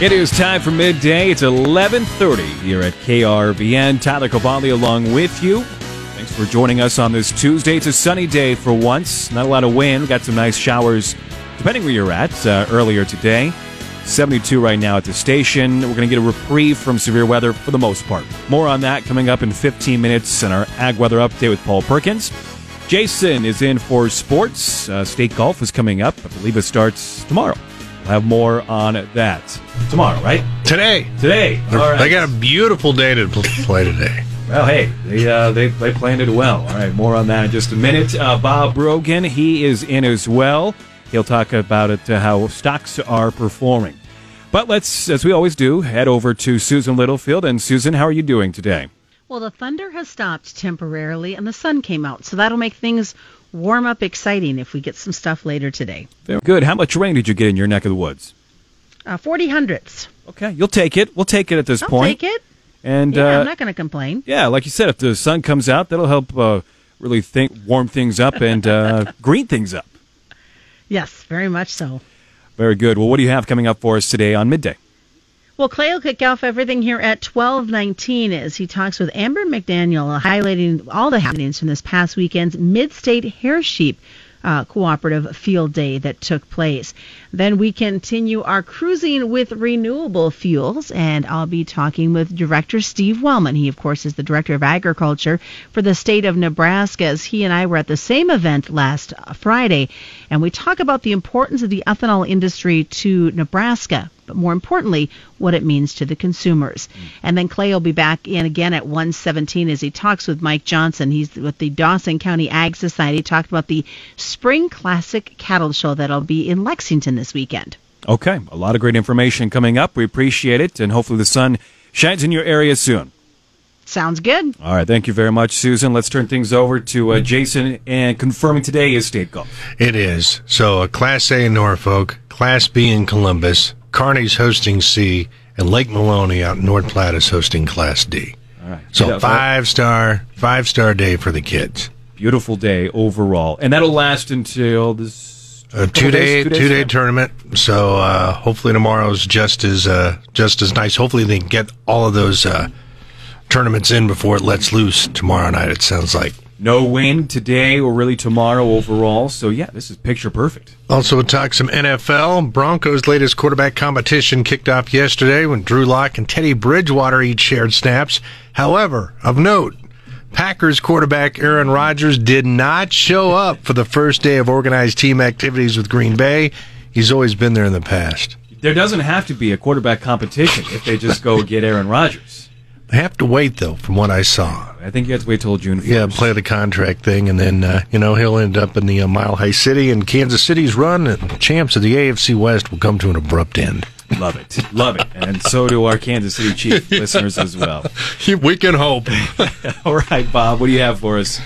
It is time for midday. It's 11:30 here at KRVN. Tyler Cavalli along with you. Thanks for joining us on this Tuesday. It's a sunny day for once. Not a lot of wind. Got some nice showers, depending where you're at. Uh, earlier today, 72 right now at the station. We're going to get a reprieve from severe weather for the most part. More on that coming up in 15 minutes in our ag weather update with Paul Perkins. Jason is in for sports. Uh, state golf is coming up. I believe it starts tomorrow. We'll have more on that tomorrow, right? Today. Today. All right. They got a beautiful day to play today. Well, hey, they uh, they they planned it well. All right, more on that in just a minute. Uh, Bob Brogan, he is in as well. He'll talk about it, uh, how stocks are performing. But let's, as we always do, head over to Susan Littlefield. And Susan, how are you doing today? Well, the thunder has stopped temporarily and the sun came out, so that'll make things warm up exciting if we get some stuff later today. Very good. How much rain did you get in your neck of the woods? Uh, 40 hundredths. Okay, you'll take it. We'll take it at this point. I'll point. take it. And Yeah, uh, I'm not going to complain. yeah, like you said, if the sun comes out, that'll help uh, really think, warm things up and uh, green things up. Yes, very much so. Very good. Well, what do you have coming up for us today on midday? Well, Clay will kick off everything here at 12:19 as he talks with Amber McDaniel, highlighting all the happenings from this past weekend's Mid-State Hair Sheep uh, Cooperative Field Day that took place. Then we continue our cruising with renewable fuels, and I'll be talking with Director Steve Wellman. He, of course, is the Director of Agriculture for the state of Nebraska, as he and I were at the same event last uh, Friday, and we talk about the importance of the ethanol industry to Nebraska but more importantly, what it means to the consumers. Mm. And then Clay will be back in again at 117 as he talks with Mike Johnson. He's with the Dawson County Ag Society. He talked about the Spring Classic Cattle Show that'll be in Lexington this weekend. Okay, a lot of great information coming up. We appreciate it, and hopefully the sun shines in your area soon. Sounds good. All right, thank you very much, Susan. Let's turn things over to uh, Jason and confirming today is state golf. It is. So a Class A in Norfolk, Class B in Columbus, Kearney's hosting C, and Lake Maloney out in North Platte is hosting Class D. All right, So five star, five star day for the kids. beautiful day overall, and that'll last until this A two day, two days two day tournament. So uh, hopefully tomorrow's just as uh, just as nice. Hopefully they can get all of those uh, tournaments in before it lets loose tomorrow night. It sounds like. No wind today or really tomorrow overall. So yeah, this is picture perfect. Also, we'll talk some NFL. Broncos' latest quarterback competition kicked off yesterday when Drew Lock and Teddy Bridgewater each shared snaps. However, of note, Packers quarterback Aaron Rodgers did not show up for the first day of organized team activities with Green Bay. He's always been there in the past. There doesn't have to be a quarterback competition if they just go get Aaron Rodgers. They have to wait, though, from what I saw. I think you have to wait till June 1st. Yeah, play the contract thing, and then, uh, you know, he'll end up in the uh, Mile High City, and Kansas City's run, and champs of the AFC West will come to an abrupt end. Love it. Love it. And so do our Kansas City Chief listeners as well. we can hope. All right, Bob, what do you have for us?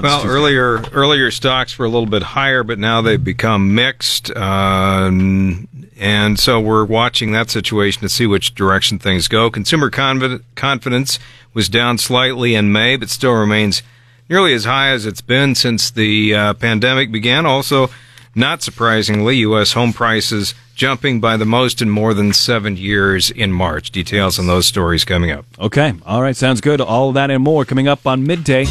Well, earlier earlier stocks were a little bit higher, but now they've become mixed, um, and so we're watching that situation to see which direction things go. Consumer confi- confidence was down slightly in May, but still remains nearly as high as it's been since the uh, pandemic began. Also, not surprisingly, U.S. home prices jumping by the most in more than seven years in March. Details on those stories coming up. Okay. All right. Sounds good. All that and more coming up on midday.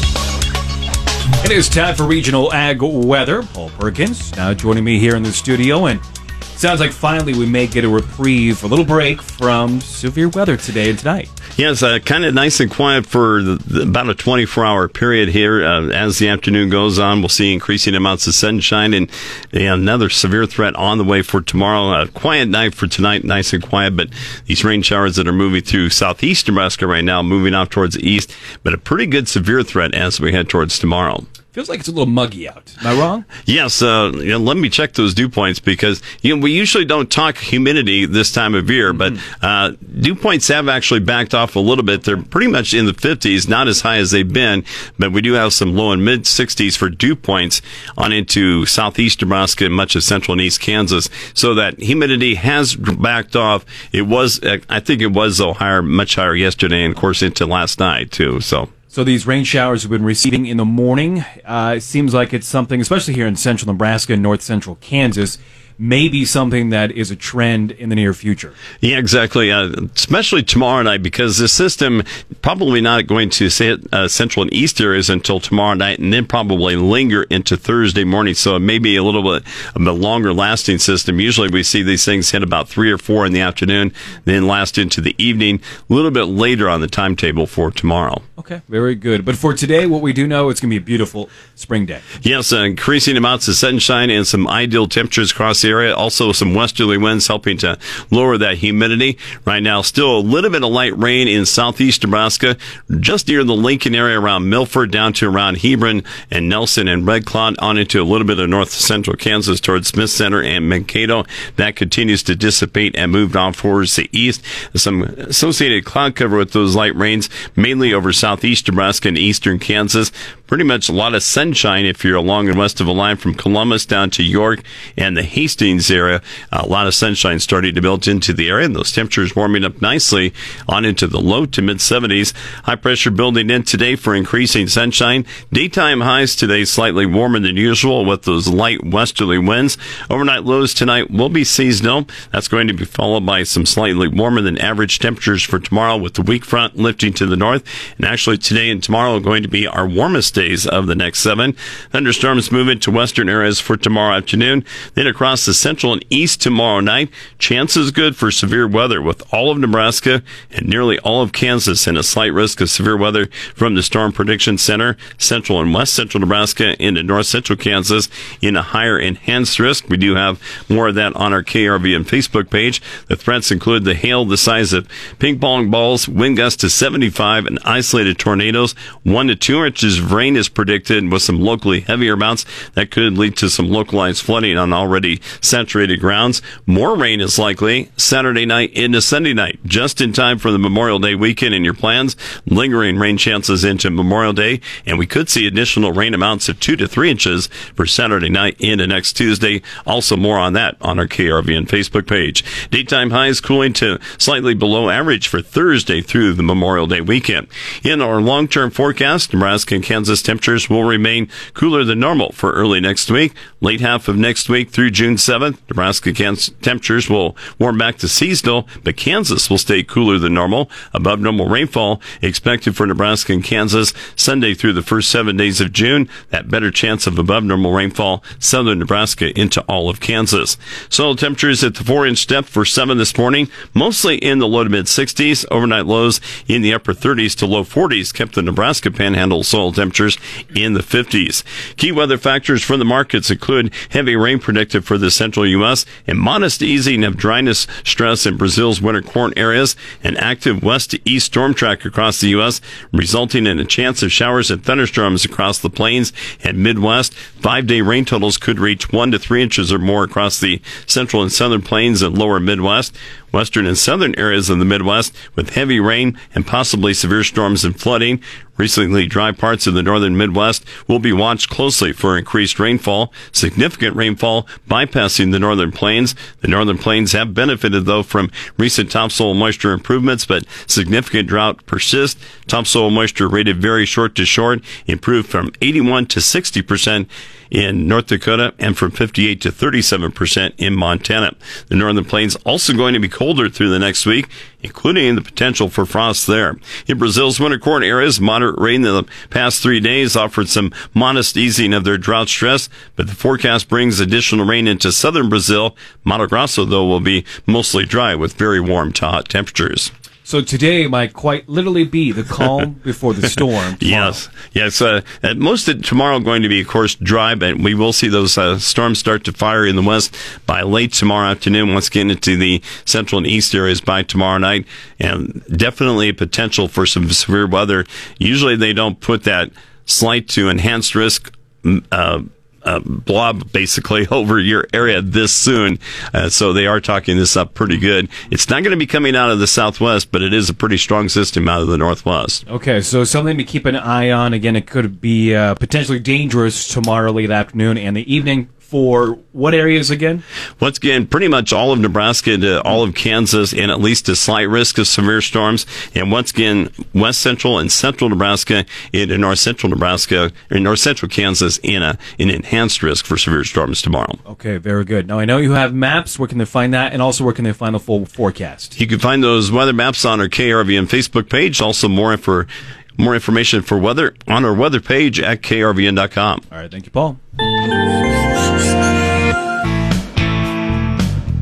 It is time for regional ag weather. Paul Perkins now joining me here in the studio, and sounds like finally we may get a reprieve, a little break from severe weather today and tonight. Yes, uh, kind of nice and quiet for the, the, about a 24 hour period here. Uh, as the afternoon goes on, we'll see increasing amounts of sunshine and, and another severe threat on the way for tomorrow. A quiet night for tonight, nice and quiet, but these rain showers that are moving through southeast Nebraska right now, moving off towards the east, but a pretty good severe threat as we head towards tomorrow. Feels like it's a little muggy out. Am I wrong? Yes, uh, you know, let me check those dew points because you know we usually don't talk humidity this time of year, but uh, dew points have actually backed off a little bit. They're pretty much in the 50s, not as high as they've been, but we do have some low and mid 60s for dew points on into southeast Nebraska and much of central and east Kansas. So that humidity has backed off. It was, I think, it was though higher, much higher yesterday, and of course into last night too. So. So these rain showers have been receding in the morning. Uh, it seems like it's something, especially here in central Nebraska and north central Kansas, may be something that is a trend in the near future. Yeah, exactly. Uh, especially tomorrow night, because the system probably not going to hit uh, central and east areas until tomorrow night, and then probably linger into Thursday morning. So it may be a little bit of a longer lasting system. Usually we see these things hit about three or four in the afternoon, then last into the evening, a little bit later on the timetable for tomorrow. Okay, very good. But for today, what we do know, it's going to be a beautiful spring day. Yes, uh, increasing amounts of sunshine and some ideal temperatures across the area. Also, some westerly winds helping to lower that humidity. Right now, still a little bit of light rain in southeast Nebraska, just near the Lincoln area around Milford, down to around Hebron and Nelson and Red Cloud, on into a little bit of north central Kansas towards Smith Center and Mankato. That continues to dissipate and move on towards the east. Some associated cloud cover with those light rains, mainly over southeast Nebraska and eastern Kansas pretty much a lot of sunshine if you're along and west of the line from Columbus down to York and the Hastings area. A lot of sunshine starting to build into the area, and those temperatures warming up nicely on into the low to mid 70s. High pressure building in today for increasing sunshine. Daytime highs today slightly warmer than usual with those light westerly winds. Overnight lows tonight will be seasonal. That's going to be followed by some slightly warmer than average temperatures for tomorrow with the weak front lifting to the north. And actually today and tomorrow are going to be our warmest days days of the next seven. Thunderstorms move into western areas for tomorrow afternoon, then across the central and east tomorrow night. Chances good for severe weather with all of Nebraska and nearly all of Kansas and a slight risk of severe weather from the Storm Prediction Center, central and west central Nebraska into north central Kansas in a higher enhanced risk. We do have more of that on our KRVN Facebook page. The threats include the hail the size of ping pong balls, wind gusts to 75, and isolated tornadoes, one to two inches of rain rain is predicted with some locally heavier amounts that could lead to some localized flooding on already saturated grounds. More rain is likely Saturday night into Sunday night, just in time for the Memorial Day weekend and your plans. Lingering rain chances into Memorial Day, and we could see additional rain amounts of two to three inches for Saturday night into next Tuesday. Also, more on that on our KRVN Facebook page. Daytime highs cooling to slightly below average for Thursday through the Memorial Day weekend. In our long-term forecast, Nebraska and Kansas temperatures will remain cooler than normal for early next week. Late half of next week through June 7th, Nebraska temperatures will warm back to seasonal, but Kansas will stay cooler than normal. Above normal rainfall expected for Nebraska and Kansas Sunday through the first seven days of June. That better chance of above normal rainfall southern Nebraska into all of Kansas. Soil temperatures at the four inch depth for seven this morning, mostly in the low to mid 60s. Overnight lows in the upper 30s to low 40s kept the Nebraska panhandle soil temperatures in the 50s. Key weather factors for the markets include heavy rain predicted for the central U.S. and modest easing of dryness stress in Brazil's winter corn areas, an active west to east storm track across the U.S., resulting in a chance of showers and thunderstorms across the plains and Midwest. Five day rain totals could reach one to three inches or more across the central and southern plains and lower Midwest western and southern areas of the Midwest with heavy rain and possibly severe storms and flooding. Recently dry parts of the northern Midwest will be watched closely for increased rainfall, significant rainfall bypassing the northern plains. The northern plains have benefited though from recent topsoil moisture improvements, but significant drought persists. Topsoil moisture rated very short to short improved from 81 to 60 percent in North Dakota and from 58 to 37% in Montana. The northern plains also going to be colder through the next week, including the potential for frost there. In Brazil's winter corn areas, moderate rain in the past three days offered some modest easing of their drought stress, but the forecast brings additional rain into southern Brazil. Mato Grosso, though, will be mostly dry with very warm to hot temperatures. So today might quite literally be the calm before the storm. Tomorrow. Yes, yes. Uh, most of tomorrow going to be, of course, dry, but we will see those uh, storms start to fire in the west by late tomorrow afternoon. Once again into the central and east areas by tomorrow night, and definitely a potential for some severe weather. Usually, they don't put that slight to enhanced risk. Uh, uh, blob basically over your area this soon. Uh, so they are talking this up pretty good. It's not going to be coming out of the southwest, but it is a pretty strong system out of the northwest. Okay, so something to keep an eye on. Again, it could be uh, potentially dangerous tomorrow late afternoon and the evening for what areas again? Once again, pretty much all of Nebraska to all of Kansas, and at least a slight risk of severe storms. And once again, west central and central Nebraska, in north central Nebraska, in north central Kansas, in a an enhanced risk for severe storms tomorrow. Okay, very good. Now I know you have maps. Where can they find that? And also, where can they find the full forecast? You can find those weather maps on our KRVN Facebook page. Also, more for more information for weather on our weather page at krvn.com. All right, thank you, Paul.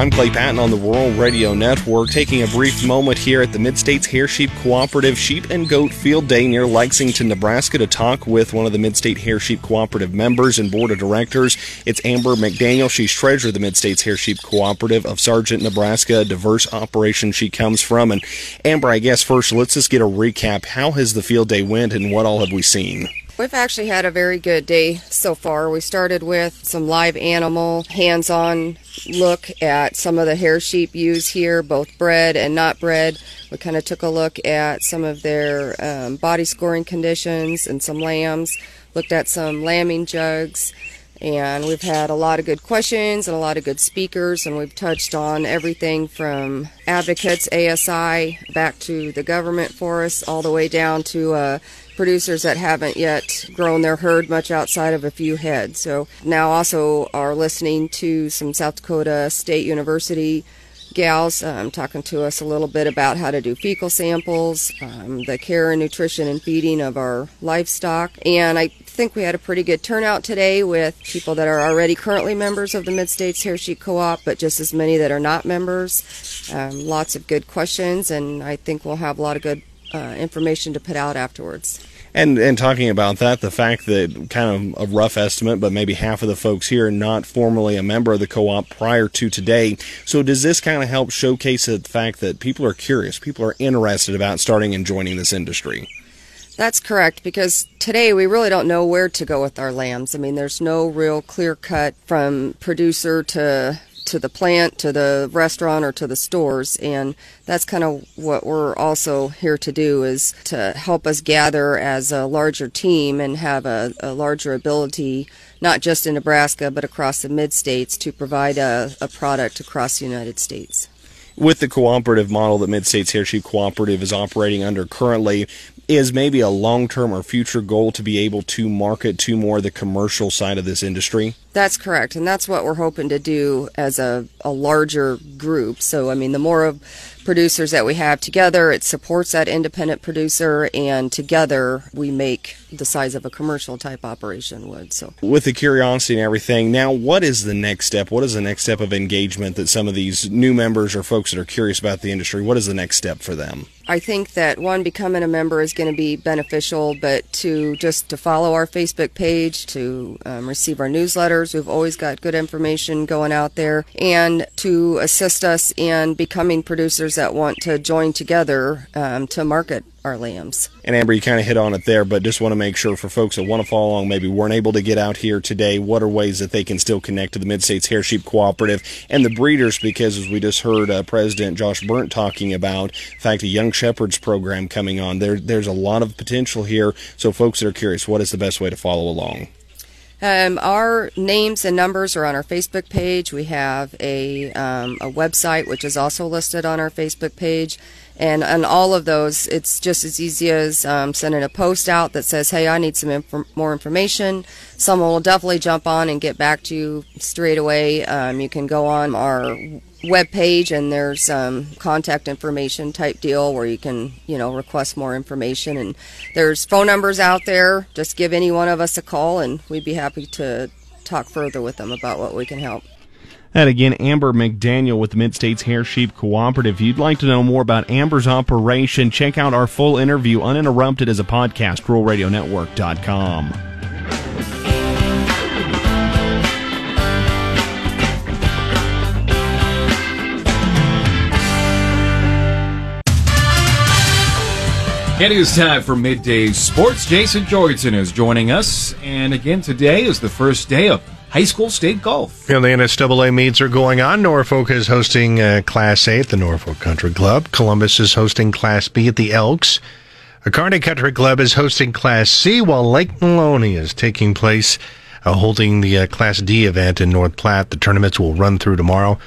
I'm Clay Patton on the Rural Radio Network, taking a brief moment here at the Mid-States Hair Sheep Cooperative Sheep and Goat Field Day near Lexington, Nebraska, to talk with one of the Mid-State Hair Sheep Cooperative members and board of directors. It's Amber McDaniel. She's treasurer of the Mid-States Hair Sheep Cooperative of Sargent, Nebraska, a diverse operation she comes from. And Amber, I guess first, let's just get a recap. How has the field day went, and what all have we seen? We've actually had a very good day so far. We started with some live animal, hands on look at some of the hair sheep used here, both bred and not bred. We kind of took a look at some of their um, body scoring conditions and some lambs, looked at some lambing jugs. And we've had a lot of good questions and a lot of good speakers, and we've touched on everything from advocates, ASI, back to the government for us, all the way down to uh, producers that haven't yet grown their herd much outside of a few head. So now also are listening to some South Dakota State University gals um, talking to us a little bit about how to do fecal samples, um, the care and nutrition and feeding of our livestock. And I think we had a pretty good turnout today with people that are already currently members of the Mid States Hair Sheep Co op, but just as many that are not members. Um, lots of good questions, and I think we'll have a lot of good uh, information to put out afterwards. And and talking about that, the fact that kind of a rough estimate, but maybe half of the folks here are not formally a member of the co-op prior to today. So does this kind of help showcase the fact that people are curious, people are interested about starting and joining this industry? That's correct because today we really don't know where to go with our lambs. I mean, there's no real clear cut from producer to to the plant, to the restaurant, or to the stores. And that's kind of what we're also here to do is to help us gather as a larger team and have a, a larger ability, not just in Nebraska, but across the mid states to provide a, a product across the United States with the cooperative model that Mid States Hair Sheep Cooperative is operating under currently, is maybe a long term or future goal to be able to market to more the commercial side of this industry? That's correct, and that's what we're hoping to do as a, a larger group. So, I mean, the more of producers that we have together, it supports that independent producer, and together we make the size of a commercial type operation would. So, with the curiosity and everything, now what is the next step? What is the next step of engagement that some of these new members or folks that are curious about the industry? What is the next step for them? I think that one becoming a member is going to be beneficial, but to just to follow our Facebook page, to um, receive our newsletters, we've always got good information going out there, and to assist us in becoming producers that want to join together um, to market our lambs. And Amber, you kind of hit on it there, but just want to make sure for folks that want to follow along, maybe weren't able to get out here today, what are ways that they can still connect to the Mid States Hair Sheep Cooperative and the breeders? Because as we just heard uh, President Josh Burnt talking about, in fact, a Young Shepherds program coming on, there, there's a lot of potential here. So, folks that are curious, what is the best way to follow along? Um, our names and numbers are on our Facebook page. We have a, um, a website which is also listed on our Facebook page. And on all of those, it's just as easy as um, sending a post out that says, hey, I need some inf- more information. Someone will definitely jump on and get back to you straight away. Um, you can go on our web page and there's um, contact information type deal where you can you know request more information and there's phone numbers out there just give any one of us a call and we'd be happy to talk further with them about what we can help and again, Amber McDaniel with the Mid States Hair Sheep Cooperative. If you'd like to know more about Amber's operation, check out our full interview uninterrupted as a podcast, ruralradionetwork.com. It is time for midday sports. Jason Jorgensen is joining us, and again today is the first day of high school state golf. Yeah, the NSAA meets are going on. Norfolk is hosting uh, Class A at the Norfolk Country Club. Columbus is hosting Class B at the Elks. A Kearney Country Club is hosting Class C, while Lake Maloney is taking place uh, holding the uh, Class D event in North Platte. The tournaments will run through tomorrow.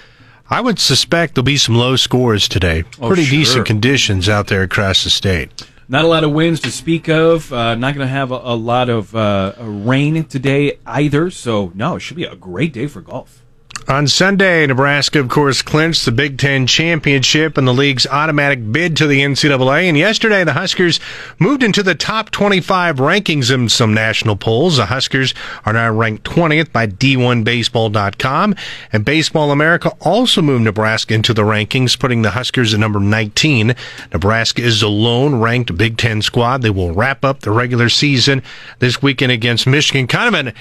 I would suspect there'll be some low scores today. Oh, Pretty sure. decent conditions out there across the state. Not a lot of winds to speak of. Uh, not going to have a, a lot of uh, rain today either. So, no, it should be a great day for golf. On Sunday, Nebraska, of course, clinched the Big Ten championship and the league's automatic bid to the NCAA. And yesterday, the Huskers moved into the top 25 rankings in some national polls. The Huskers are now ranked 20th by D1Baseball.com. And Baseball America also moved Nebraska into the rankings, putting the Huskers at number 19. Nebraska is the lone ranked Big Ten squad. They will wrap up the regular season this weekend against Michigan. Kind of an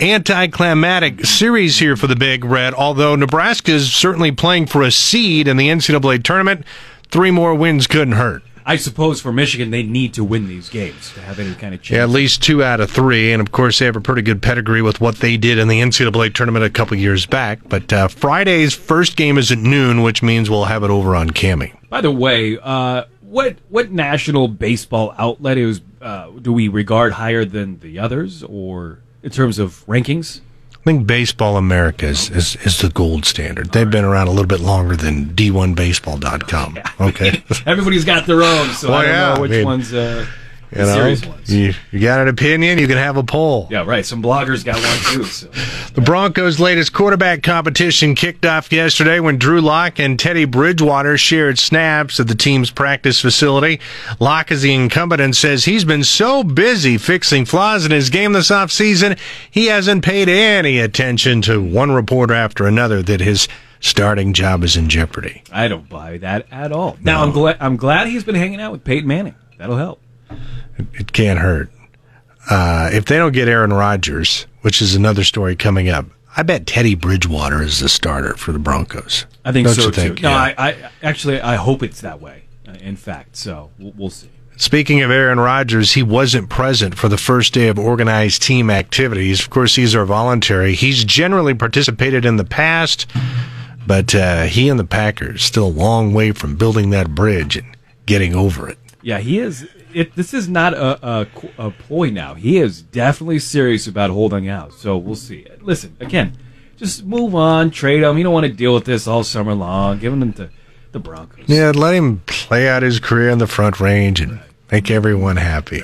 anticlimactic series here for the Big Red, although Nebraska is certainly playing for a seed in the NCAA tournament. Three more wins couldn't hurt. I suppose for Michigan, they need to win these games to have any kind of chance. Yeah, at least two out of three, and of course they have a pretty good pedigree with what they did in the NCAA tournament a couple years back. But uh, Friday's first game is at noon, which means we'll have it over on KAMI. By the way, uh, what what national baseball outlet is uh, do we regard higher than the others, or in terms of rankings? I think Baseball America is, is, is the gold standard. They've been around a little bit longer than D1Baseball.com. Okay. Everybody's got their own, so Well, I don't yeah, know I which mean, one's uh, You know, serious ones. you, you got an opinion, you can have a poll. Yeah, right. Some bloggers got one too. So. The Broncos' latest quarterback competition kicked off yesterday when Drew Lock and Teddy Bridgewater shared snaps at the team's practice facility. Lock is the incumbent and says he's been so busy fixing flaws in his game this offseason, he hasn't paid any attention to one reporter after another that his starting job is in jeopardy. I don't buy that at all. Now I'm glad I'm glad he's been hanging out with Peyton Manning. That'll help. It can't hurt. Uh, if they don't get Aaron Rodgers, which is another story coming up, I bet Teddy Bridgewater is the starter for the Broncos. I think Don't so you too. No, Yeah. I, I actually I hope it's that way. uh, In fact, so we'll, we'll see. Speaking of Aaron Rodgers, he wasn't present for the first day of organized team activities. Of course, these are voluntary. He's generally participated in the past, but uh, he and the Packers still a long way from building that bridge and getting over it. Yeah, he is. It, this is not a, a, a ploy now. He is definitely serious about holding out. So we'll see. Listen, again, just move on, trade him. You don't want to deal with this all summer long. Give him to the Broncos. Yeah, let him play out his career in the front range and make everyone happy.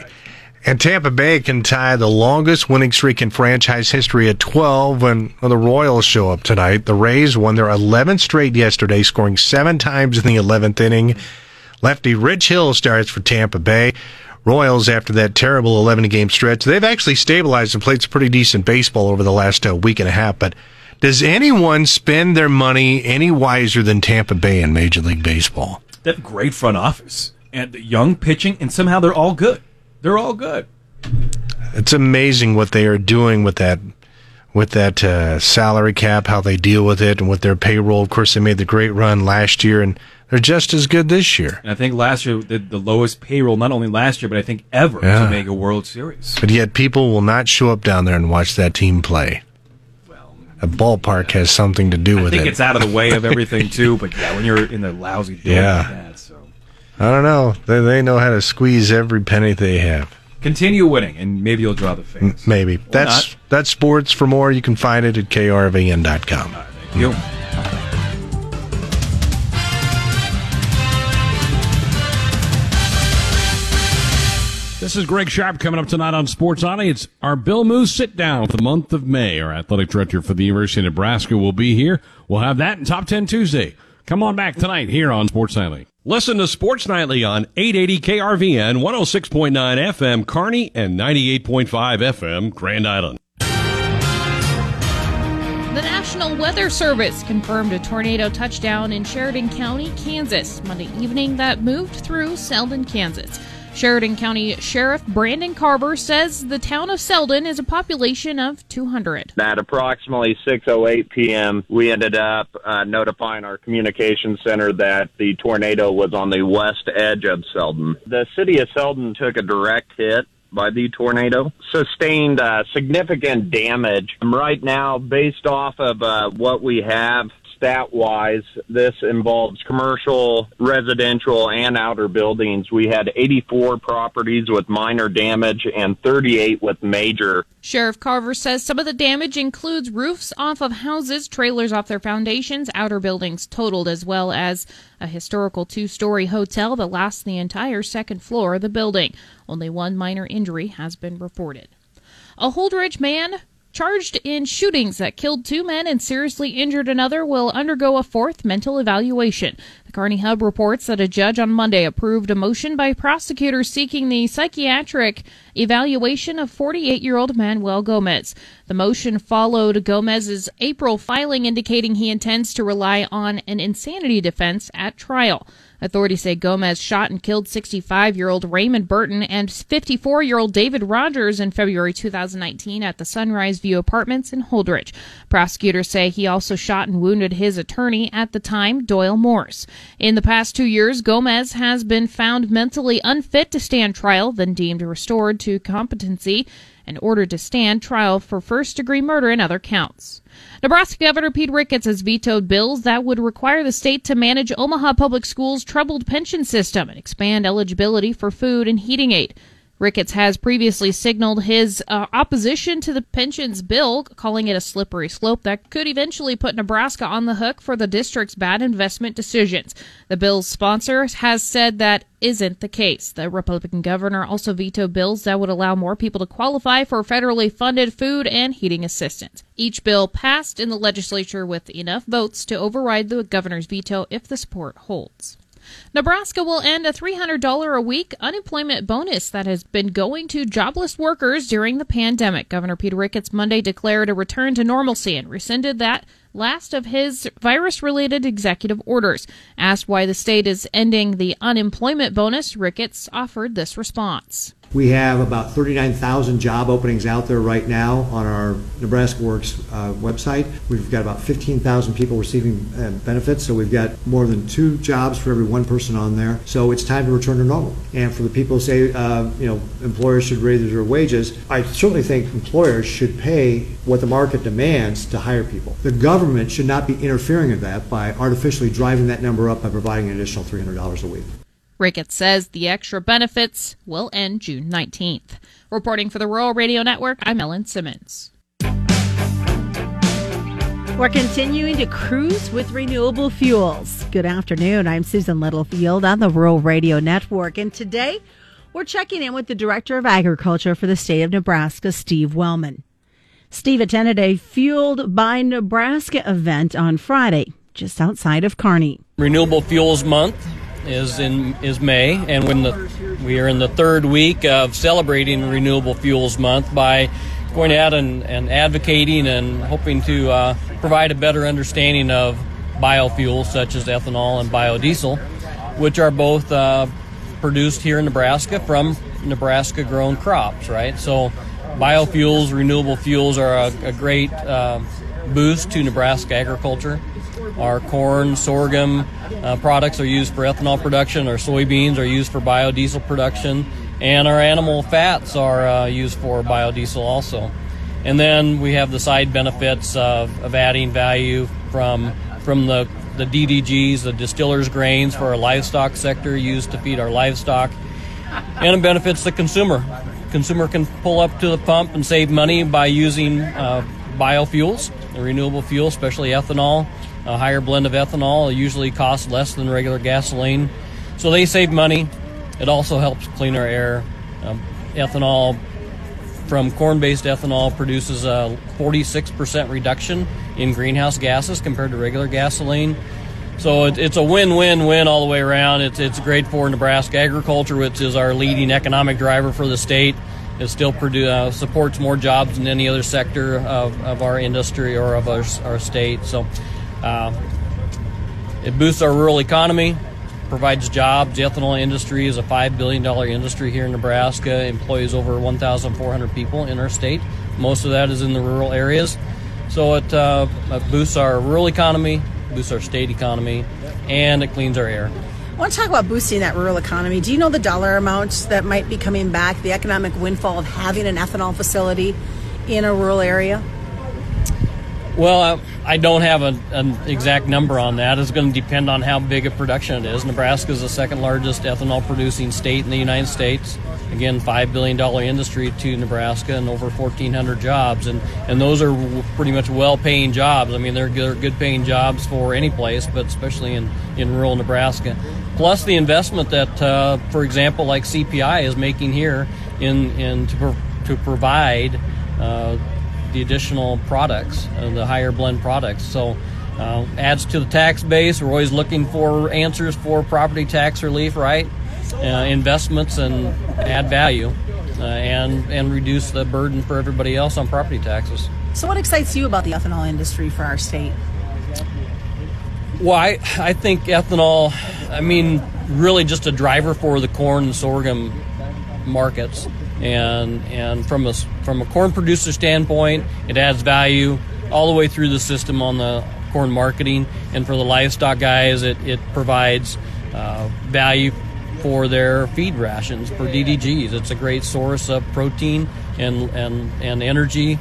And Tampa Bay can tie the longest winning streak in franchise history at 12 when the Royals show up tonight. The Rays won their 11th straight yesterday, scoring seven times in the 11th inning. Lefty Rich Hill starts for Tampa Bay. Royals, after that terrible 11 game stretch, they've actually stabilized and played some pretty decent baseball over the last uh, week and a half. But does anyone spend their money any wiser than Tampa Bay in Major League Baseball? They have great front office and the young pitching, and somehow they're all good. They're all good. It's amazing what they are doing with that with that uh, salary cap, how they deal with it, and with their payroll. Of course, they made the great run last year, and they're just as good this year. And I think last year did the lowest payroll, not only last year, but I think ever Yeah. to make a World Series. But yet, people will not show up down there and watch that team play. A ballpark has something to do I with think it. it's out of the way of everything too. But yeah, when you're in the lousy Yeah. like that, so I don't know. They, they know how to squeeze every penny they have. continue winning, and maybe you'll draw the fans. Maybe that's not? that's sports. For more, you can find it at krvn.com. Thank you. Mm. This is Greg Sharp coming up tonight on Sports Nightly. It's our Bill Moos sit down for the month of May. Our athletic director for the University of Nebraska will be here. We'll have that in Top 10 Tuesday. Come on back tonight here on Sports Nightly. Listen to Sports Nightly on 880 KRVN, 106.9 FM Kearney, and 98.5 FM Grand Island. The National Weather Service confirmed a tornado touchdown in Sheridan County, Kansas, Monday evening that moved through Selden, Kansas. Sheridan County Sheriff Brandon Carver says the town of Selden is a population of 200. At approximately 6:08 p.m., we ended up uh, notifying our communications center that the tornado was on the west edge of Selden. The city of Selden took a direct hit by the tornado, sustained uh, significant damage. Right now, based off of uh, what we have stat wise, this involves commercial, residential, and outer buildings. We had 84 properties with minor damage and 38 with major. Sheriff Carver says some of the damage includes roofs off of houses, trailers off their foundations, outer buildings totaled, as well as a historical two story hotel that lasts the entire second floor of the building. Only one minor injury has been reported. A Holdrege man charged in shootings that killed two men and seriously injured another will undergo a fourth mental evaluation. The Kearney Hub reports that a judge on Monday approved a motion by prosecutors seeking the psychiatric evaluation of 48 year old Manuel Gomez. The motion followed Gomez's April filing indicating he intends to rely on an insanity defense at trial. Authorities say Gomez shot and killed 65 year old Raymond Burton and 54 year old David Rogers in February 2019 at the Sunrise View Apartments in Holdrege. Prosecutors say he also shot and wounded his attorney at the time, Doyle Morse. In the past two years, Gomez has been found mentally unfit to stand trial, then deemed restored to competency and ordered to stand trial for first degree murder and other counts. Nebraska Governor Pete Ricketts has vetoed bills that would require the state to manage Omaha Public Schools' troubled pension system and expand eligibility for food and heating aid. Ricketts has previously signaled his uh, opposition to the pensions bill, calling it a slippery slope that could eventually put Nebraska on the hook for the district's bad investment decisions. The bill's sponsor has said that isn't the case. The Republican governor also vetoed bills that would allow more people to qualify for federally funded food and heating assistance. Each bill passed in the legislature with enough votes to override the governor's veto if the support holds. Nebraska will end a $300 a week unemployment bonus that has been going to jobless workers during the pandemic. Governor Peter Ricketts Monday declared a return to normalcy and rescinded that last of his virus related executive orders. Asked why the state is ending the unemployment bonus, Ricketts offered this response. We have about 39,000 job openings out there right now on our Nebraska Works uh, website. We've got about 15,000 people receiving uh, benefits, so we've got more than two jobs for every one person on there. So it's time to return to normal. And for the people who say, uh, you know, employers should raise their wages, I certainly think employers should pay what the market demands to hire people. The government should not be interfering in that by artificially driving that number up by providing an additional $300 a week. Ricketts says the extra benefits will end June 19th. Reporting for the Rural Radio Network, I'm Ellen Simmons. We're continuing to cruise with renewable fuels. Good afternoon. I'm Susan Littlefield on the Rural Radio Network, and today we're checking in with the Director of Agriculture for the state of Nebraska, Steve Wellman. Steve attended a Fueled by Nebraska event on Friday, just outside of Kearney. Renewable Fuels Month is in is May, and when the we are in the third week of celebrating Renewable Fuels Month by going out and, and advocating and hoping to uh, provide a better understanding of biofuels such as ethanol and biodiesel, which are both uh, produced here in Nebraska from Nebraska grown crops, right? So biofuels, renewable fuels are a, a great uh, boost to Nebraska agriculture. Our corn, sorghum uh, products are used for ethanol production. Our soybeans are used for biodiesel production, and our animal fats are uh, used for biodiesel also. And then we have the side benefits of, of adding value from from the the DDGs, the distillers grains for our livestock sector used to feed our livestock, and it benefits the consumer. Consumer can pull up to the pump and save money by using uh, biofuels, renewable fuel, especially ethanol, a higher blend of ethanol usually costs less than regular gasoline. So they save money. It also helps clean our air. Um, ethanol from corn based ethanol produces a 46% reduction in greenhouse gases compared to regular gasoline. So it, it's a win win win all the way around. It's, it's great for Nebraska agriculture, which is our leading economic driver for the state. It still produ- uh, supports more jobs than any other sector of, of our industry or of our, our state. So uh, it boosts our rural economy, provides jobs. The ethanol industry is a $5 billion industry here in Nebraska, employs over 1,400 people in our state. Most of that is in the rural areas. So it, uh, it boosts our rural economy, boosts our state economy, and it cleans our air. I want to talk about boosting that rural economy. Do you know the dollar amounts that might be coming back, the economic windfall of having an ethanol facility in a rural area? Well, I don't have a, an exact number on that. It's going to depend on how big a production it is. Nebraska is the second largest ethanol producing state in the United States. Again, $5 billion industry to Nebraska and over 1,400 jobs. And, and those are pretty much well paying jobs. I mean, they're, they're good paying jobs for any place, but especially in, in rural Nebraska. Plus the investment that, uh, for example, like CPI is making here in, in to, pro- to provide. Uh, the additional products, uh, the higher blend products. So uh, adds to the tax base. We're always looking for answers for property tax relief, right? Uh, investments and add value, uh, and and reduce the burden for everybody else on property taxes. So, what excites you about the ethanol industry for our state? Well, I, I think ethanol, I mean, really just a driver for the corn and sorghum markets and and from a from a corn producer standpoint, it adds value all the way through the system on the corn marketing, and for the livestock guys, it it provides uh, value for their feed rations for DDGs. It's a great source of protein and and and energy.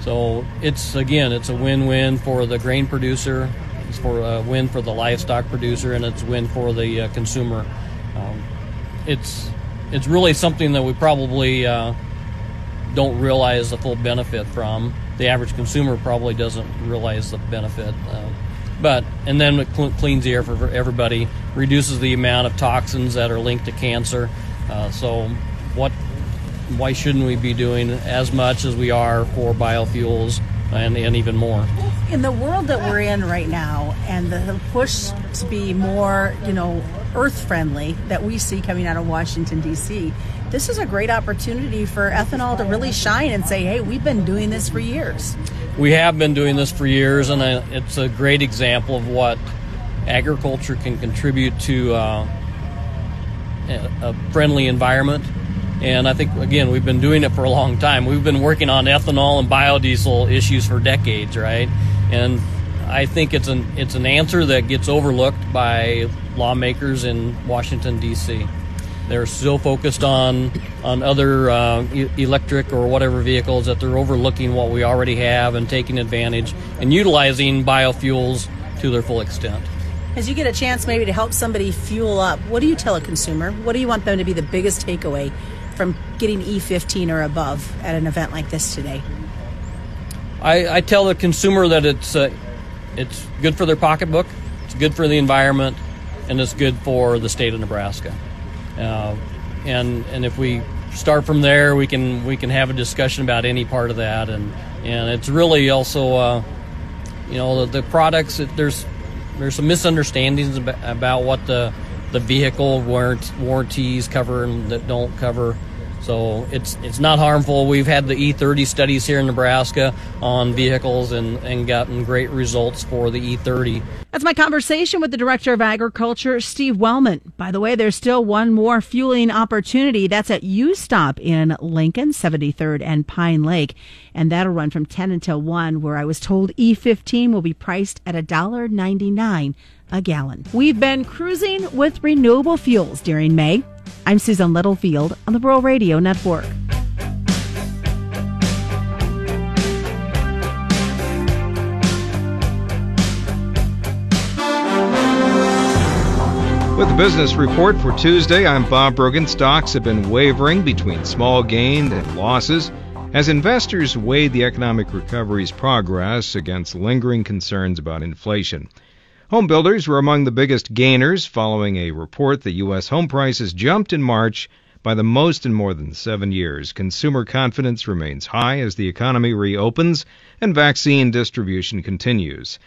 So it's again, it's a win-win for the grain producer, it's for a win for the livestock producer, and it's a win for the uh, consumer. Um, it's it's really something that we probably uh, don't realize the full benefit from. The average consumer probably doesn't realize the benefit. Uh, but and then it cl- cleans the air for everybody, reduces the amount of toxins that are linked to cancer. Uh, so, what? Why shouldn't we be doing as much as we are for biofuels and, and even more? In the world that we're in right now, and the push to be more, you know, earth friendly that we see coming out of Washington, D.C., this is a great opportunity for ethanol to really shine and say, hey, we've been doing this for years. We have been doing this for years, and it's a great example of what agriculture can contribute to uh, a friendly environment. And I think, again, we've been doing it for a long time. We've been working on ethanol and biodiesel issues for decades, right? And I think it's an it's an answer that gets overlooked by lawmakers in Washington D.C. They're still focused on on other uh, e- electric or whatever vehicles that they're overlooking what we already have and taking advantage and utilizing biofuels to their full extent. As you get a chance maybe to help somebody fuel up, what do you tell a consumer? What do you want them to be the biggest takeaway from getting E15 or above at an event like this today? I, I tell the consumer that it's uh, it's good for their pocketbook, it's good for the environment, and it's good for the state of Nebraska. Uh, and and if we start from there, we can we can have a discussion about any part of that, and and it's really also uh, you know the, the products. There's there's some misunderstandings about, about what the the vehicle warrant, warranties cover and that don't cover. So it's it's not harmful. We've had the E30 studies here in Nebraska on vehicles and, and gotten great results for the E30. That's my conversation with the Director of Agriculture, Steve Wellman. By the way, there's still one more fueling opportunity. That's at U Stop in Lincoln, 73rd and Pine Lake. And that'll run from 10 until 1, where I was told E15 will be priced at $1.99 a gallon. We've been cruising with renewable fuels during May. I'm Susan Littlefield on the Rural Radio Network. With the business report for Tuesday, I'm Bob Brogan. Stocks have been wavering between small gains and losses as investors weigh the economic recovery's progress against lingering concerns about inflation. Home builders were among the biggest gainers following a report that U.S. home prices jumped in March by the most in more than seven years. Consumer confidence remains high as the economy reopens and vaccine distribution continues.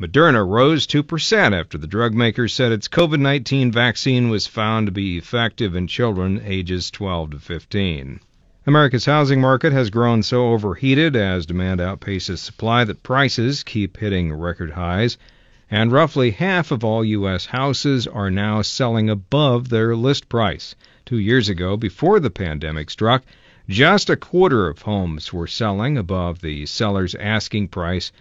Moderna rose 2% after the drug maker said its COVID 19 vaccine was found to be effective in children ages 12 to 15. America's housing market has grown so overheated as demand outpaces supply that prices keep hitting record highs and roughly half of all U.S. houses are now selling above their list price. Two years ago, before the pandemic struck, just a quarter of homes were selling above the seller's asking price,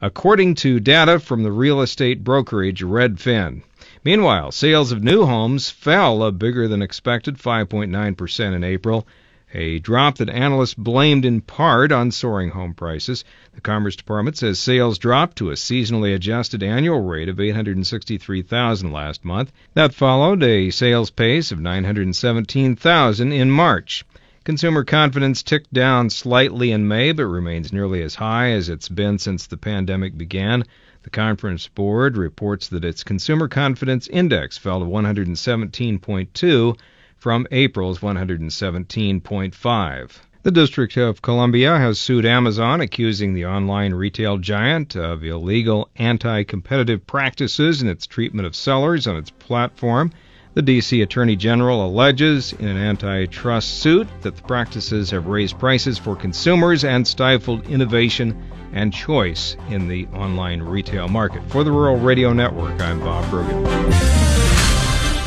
according to data from the real estate brokerage Redfin. Meanwhile, sales of new homes fell a bigger than expected 5.9% in April a drop that analysts blamed in part on soaring home prices. The Commerce Department says sales dropped to a seasonally adjusted annual rate of 863,000 last month. That followed a sales pace of 917,000 in March. Consumer confidence ticked down slightly in May, but remains nearly as high as it's been since the pandemic began. The Conference Board reports that its Consumer Confidence Index fell to 117.2 from April's 117.5. The District of Columbia has sued Amazon, accusing the online retail giant of illegal anti competitive practices in its treatment of sellers on its platform. The D.C. Attorney General alleges in an antitrust suit that the practices have raised prices for consumers and stifled innovation and choice in the online retail market. For the Rural Radio Network, I'm Bob Brogan.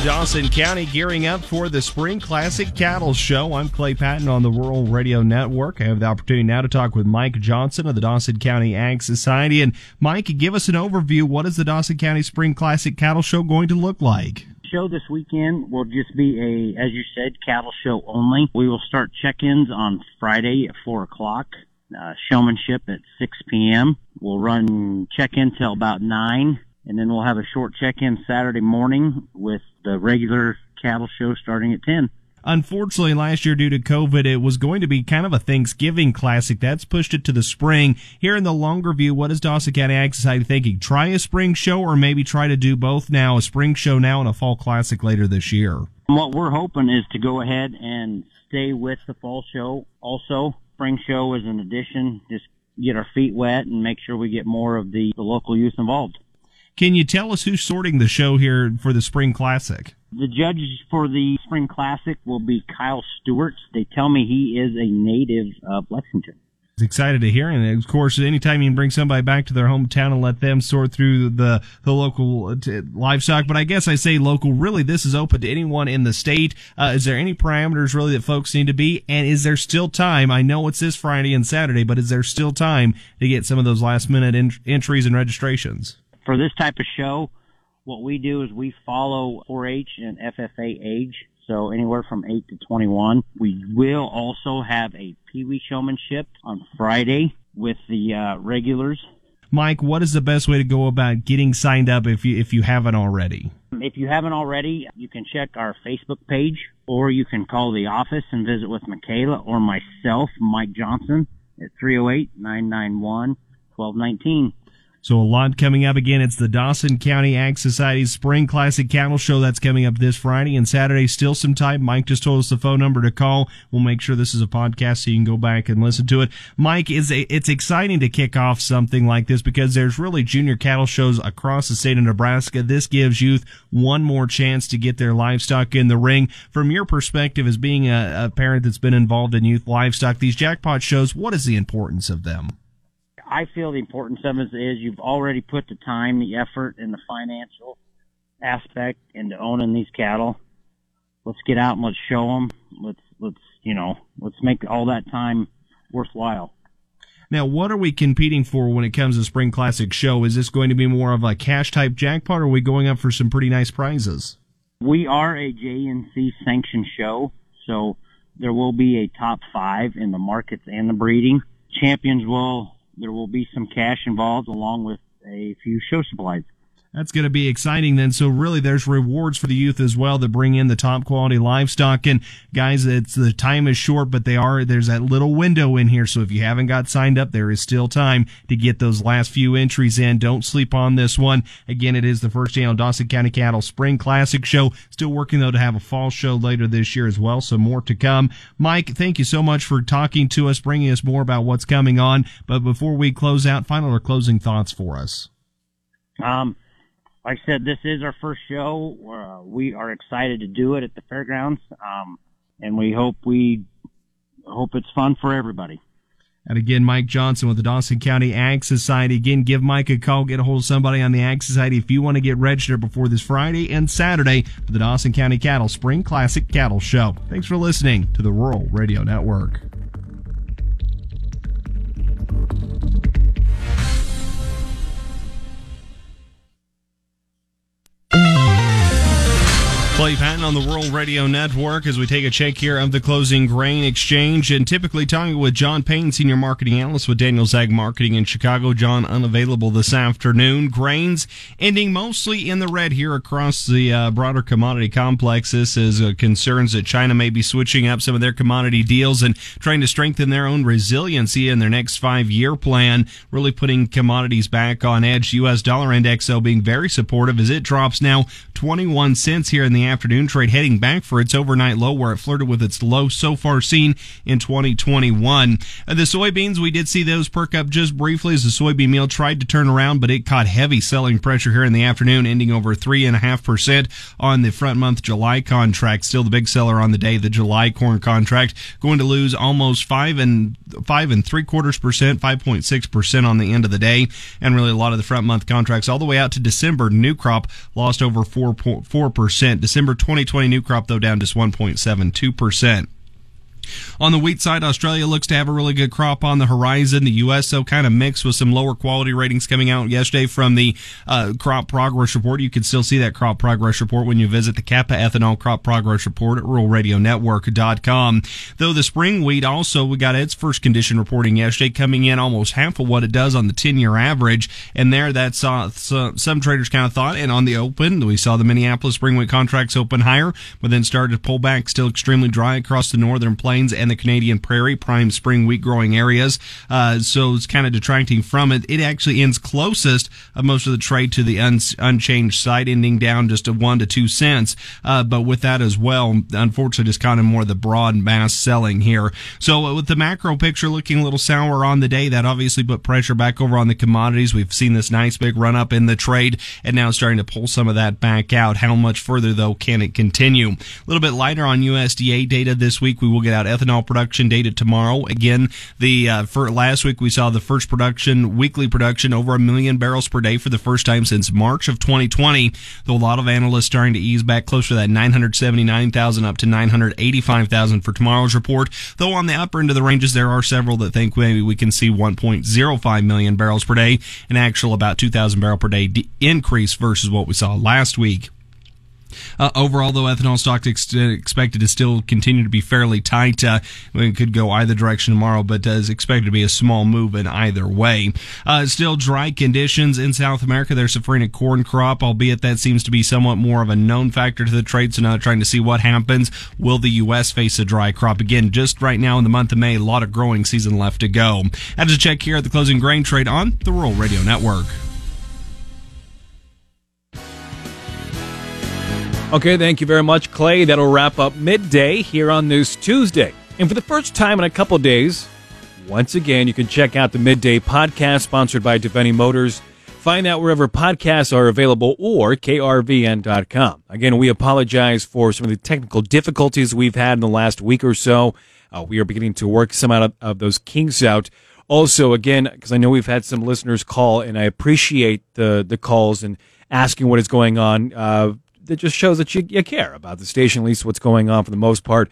Dawson County gearing up for the Spring Classic Cattle Show. I'm Clay Patton on the Rural Radio Network. I have the opportunity now to talk with Mike Johnson of the Dawson County Ag Society. And Mike, give us an overview. What is the Dawson County Spring Classic Cattle Show going to look like? show this weekend will just be a, as you said, cattle show only. We will start check-ins on Friday at 4 o'clock. Uh, showmanship at 6 p.m. We'll run check-in till about 9, and then we'll have a short check-in Saturday morning with the regular cattle show starting at 10. Unfortunately, last year due to COVID, it was going to be kind of a Thanksgiving classic. That's pushed it to the spring. Here in the longer view, what is Dawson County Ag Society thinking? Try a spring show or maybe try to do both now, a spring show now and a fall classic later this year? What we're hoping is to go ahead and stay with the fall show. Also, spring show is an addition. Just get our feet wet and make sure we get more of the, the local youth involved. Can you tell us who's sorting the show here for the spring classic? The judge for the Spring Classic will be Kyle Stewart. They tell me he is a native of Lexington. Excited to hear, and of course, anytime you can bring somebody back to their hometown and let them sort through the the local uh, t- livestock. But I guess I say local. Really, this is open to anyone in the state. Uh, is there any parameters really that folks need to be? And is there still time? I know it's this Friday and Saturday, but is there still time to get some of those last minute in- entries and registrations? For this type of show, what we do is we follow 4-H and FFA age, so anywhere from 8 to 21. We will also have a Pee Wee showmanship on Friday with the uh, regulars. Mike, what is the best way to go about getting signed up if you if you haven't already? If you haven't already, you can check our Facebook page or you can call the office and visit with Michaela or myself, Mike Johnson, at 308 991 1219. So a lot coming up again. It's the Dawson County Ag Society's Spring Classic Cattle Show that's coming up this Friday and Saturday. Still some time. Mike just told us the phone number to call. We'll make sure this is a podcast so you can go back and listen to it. Mike, is it's exciting to kick off something like this because there's really junior cattle shows across the state of Nebraska. This gives youth one more chance to get their livestock in the ring. From your perspective as being a, a parent that's been involved in youth livestock, these jackpot shows, what is the importance of them? I feel the importance of it is you've already put the time, the effort, and the financial aspect into owning these cattle. Let's get out and let's show them. Let's let's you know let's make all that time worthwhile. Now, what are we competing for when it comes to Spring Classic Show? Is this going to be more of a cash type jackpot, or are we going up for some pretty nice prizes? We are a JNC sanctioned show, so there will be a top five in the markets and the breeding. Champions will there will be some cash involved along with a few show supplies. That's going to be exciting then. So really there's rewards for the youth as well that bring in the top quality livestock. And guys, it's the time is short, but they are, there's that little window in here. So if you haven't got signed up, there is still time to get those last few entries in. Don't sleep on this one. Again, it is the first annual Dawson County Cattle Spring Classic Show. Still working though to have a fall show later this year as well. So more to come. Mike, thank you so much for talking to us, bringing us more about what's coming on. But before we close out, final or closing thoughts for us. Um, like I said, this is our first show. Uh, we are excited to do it at the fairgrounds, um, and we hope we hope it's fun for everybody. And again, Mike Johnson with the Dawson County Ag Society. Again, give Mike a call, get a hold of somebody on the Ag Society if you want to get registered before this Friday and Saturday for the Dawson County Cattle Spring Classic Cattle Show. Thanks for listening to the Rural Radio Network. Clay Patton on the Rural Radio Network as we take a check here of the closing grain exchange and typically talking with John Payne, Senior Marketing Analyst with Daniels Ag Marketing in Chicago. John unavailable this afternoon. Grains ending mostly in the red here across the uh, broader commodity complex. This is uh, concerns that China may be switching up some of their commodity deals and trying to strengthen their own resiliency in their next five year plan, really putting commodities back on edge. U.S. dollar index, though, being very supportive as it drops now 21 cents here in the afternoon trade, heading back for its overnight low where it flirted with its low so far seen in 2021. Uh, the soybeans, we did see those perk up just briefly as the soybean meal tried to turn around, but it caught heavy selling pressure here in the afternoon, ending over 3.5% on the front month July contract. Still the big seller on the day, the July corn contract, going to lose almost five and five and three quarters percent, 5.6% on the end of the day. And really a lot of the front month contracts all the way out to December, new crop lost over 4.4%. December 2020 new crop, though, down just 1.72%. On the wheat side, Australia looks to have a really good crop on the horizon. The U.S. so kind of mixed with some lower quality ratings coming out yesterday from the uh, crop progress report. You can still see that crop progress report when you visit the KAAPA Ethanol Crop Progress Report at RuralRadioNetwork.com. Though the spring wheat also, we got its first condition reporting yesterday coming in almost half of what it does on the 10-year average. And there, that's uh, some traders kind of thought. And on the open, we saw the Minneapolis spring wheat contracts open higher, but then started to pull back. Still extremely dry across the northern plains plains and the Canadian prairie, prime spring wheat growing areas. Uh, so it's kind of detracting from it. It actually ends closest of most of the trade to the un- unchanged side, ending down just a one to two cents. Uh, but with that as well, unfortunately, just kind of more the broad mass selling here. So with the macro picture looking a little sour on the day, that obviously put pressure back over on the commodities. We've seen this nice big run up in the trade and now starting to pull some of that back out. How much further though can it continue? A little bit lighter on USDA data this week. We will get out ethanol production data tomorrow. Again, the uh, for last week we saw the first production weekly production over a million barrels per day for the first time since March of 2020. Though a lot of analysts starting to ease back closer to that 979,000 up to 985,000 for tomorrow's report. Though on the upper end of the ranges, there are several that think maybe we can see 1.05 million barrels per day, an actual about 2,000 barrel per day increase versus what we saw last week. Uh, overall, though, ethanol stocks ex- expected to still continue to be fairly tight. Uh, it could go either direction tomorrow, but uh, is expected to be a small move in either way. Uh, still dry conditions in South America. There's safrinha corn crop, albeit that seems to be somewhat more of a known factor to the trade. So now trying to see what happens. Will the U.S. face a dry crop again? Just right now in the month of May, a lot of growing season left to go. Is a check here at the closing grain trade on the Rural Radio Network. Okay, thank you very much, Clay. That'll wrap up midday here on this Tuesday. And for the first time in a couple days, once again, you can check out the midday podcast sponsored by Daveni Motors. Find out wherever podcasts are available or krvn.com. Again, we apologize for some of the technical difficulties we've had in the last week or so. Uh, we are beginning to work some out of, of those kinks out. Also, again, because I know we've had some listeners call, and I appreciate the the calls and asking what is going on. Uh, that just shows that you, you care about the station, at least what's going on for the most part.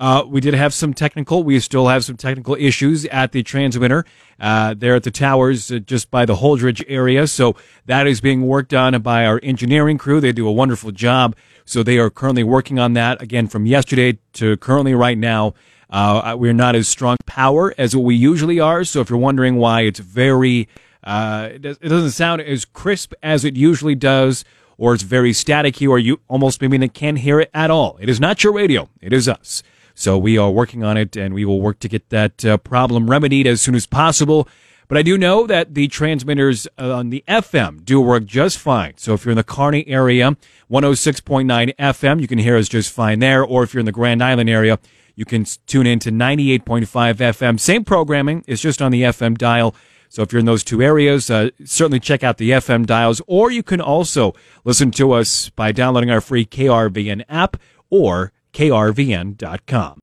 Uh, we did have some technical. We still have some technical issues at the transmitter uh, there at the towers, uh, just by the Holdrege area. So that is being worked on by our engineering crew. They do a wonderful job. So they are currently working on that again from yesterday to currently right now. Uh, we're not as strong power as what we usually are. So if you're wondering why it's very, uh, it doesn't sound as crisp as it usually does or it's very staticky, or you almost maybe can't hear it at all. It is not your radio. It is us. So we are working on it, and we will work to get that uh, problem remedied as soon as possible. But I do know that the transmitters uh, on the FM do work just fine. So if you're in the Kearney area, 106.9 FM, you can hear us just fine there. Or if you're in the Grand Island area, you can tune in to 98.5 FM. Same programming. It's just on the FM dial. So if you're in those two areas, uh, certainly check out the FM dials, or you can also listen to us by downloading our free KRVN app or krvn.com.